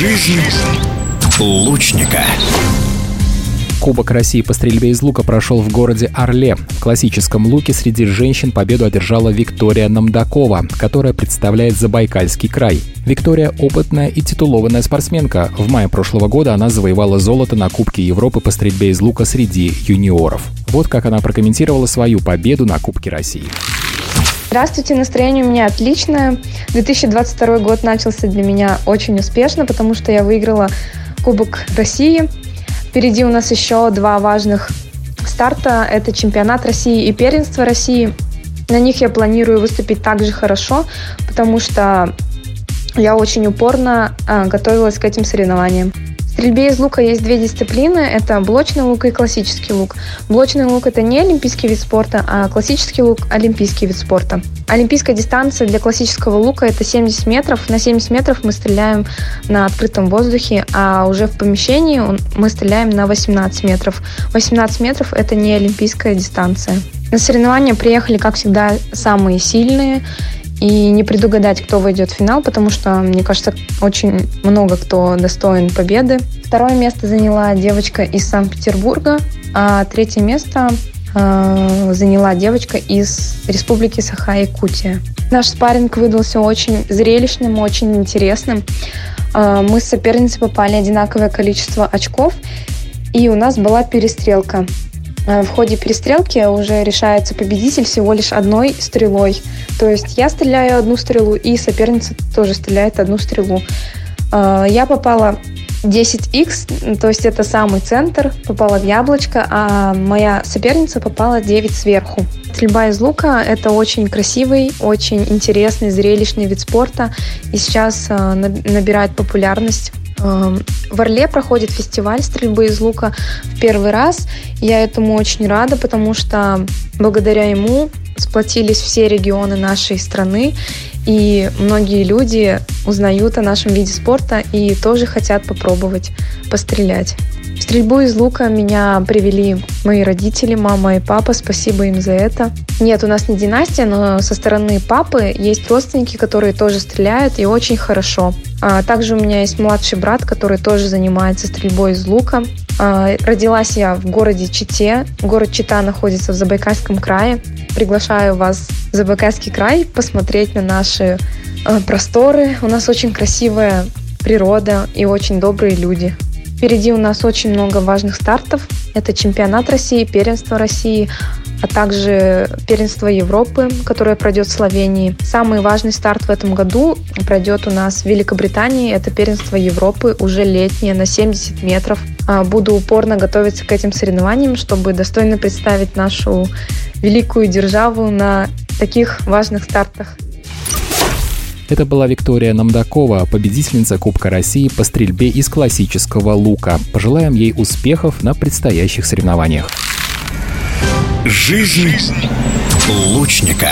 Жизнь лучника. Кубок России по стрельбе из лука прошел в городе Орле. В классическом луке среди женщин победу одержала Виктория Намдакова, которая представляет Забайкальский край. Виктория – опытная и титулованная спортсменка. В мае прошлого года она завоевала золото на Кубке Европы по стрельбе из лука среди юниоров. Вот как она прокомментировала свою победу на Кубке России. Здравствуйте, настроение у меня отличное. 2022 год начался для меня очень успешно, потому что я выиграла Кубок России – Впереди у нас еще два важных старта. Это чемпионат России и первенство России. На них я планирую выступить также хорошо, потому что я очень упорно а, готовилась к этим соревнованиям стрельбе из лука есть две дисциплины. Это блочный лук и классический лук. Блочный лук – это не олимпийский вид спорта, а классический лук – олимпийский вид спорта. Олимпийская дистанция для классического лука – это 70 метров. На 70 метров мы стреляем на открытом воздухе, а уже в помещении мы стреляем на 18 метров. 18 метров – это не олимпийская дистанция. На соревнования приехали, как всегда, самые сильные – и не предугадать, кто войдет в финал, потому что, мне кажется, очень много кто достоин победы. Второе место заняла девочка из Санкт-Петербурга, а третье место э, заняла девочка из Республики Саха-Якутия. Наш спарринг выдался очень зрелищным, очень интересным. Э, мы с соперницей попали одинаковое количество очков, и у нас была перестрелка. Э, в ходе перестрелки уже решается победитель всего лишь одной стрелой. То есть я стреляю одну стрелу, и соперница тоже стреляет одну стрелу. Э, я попала 10x, то есть это самый центр, попала в яблочко, а моя соперница попала 9 сверху. Стрельба из лука – это очень красивый, очень интересный, зрелищный вид спорта, и сейчас э, набирает популярность в Орле проходит фестиваль стрельбы из лука в первый раз. Я этому очень рада, потому что благодаря ему сплотились все регионы нашей страны, и многие люди узнают о нашем виде спорта и тоже хотят попробовать пострелять. В стрельбу из лука меня привели мои родители, мама и папа. Спасибо им за это. Нет, у нас не династия, но со стороны папы есть родственники, которые тоже стреляют и очень хорошо. А также у меня есть младший брат, который тоже занимается стрельбой из лука. А, родилась я в городе Чите. Город Чита находится в Забайкальском крае. Приглашаю вас в Забайкальский край посмотреть на наши а, просторы. У нас очень красивая природа и очень добрые люди. Впереди у нас очень много важных стартов. Это чемпионат России, первенство России, а также первенство Европы, которое пройдет в Словении. Самый важный старт в этом году пройдет у нас в Великобритании. Это первенство Европы, уже летнее, на 70 метров. А, буду упорно готовиться к этим соревнованиям, чтобы достойно представить нашу великую державу на таких важных стартах. Это была Виктория Намдакова, победительница Кубка России по стрельбе из классического лука. Пожелаем ей успехов на предстоящих соревнованиях. Жизнь лучника.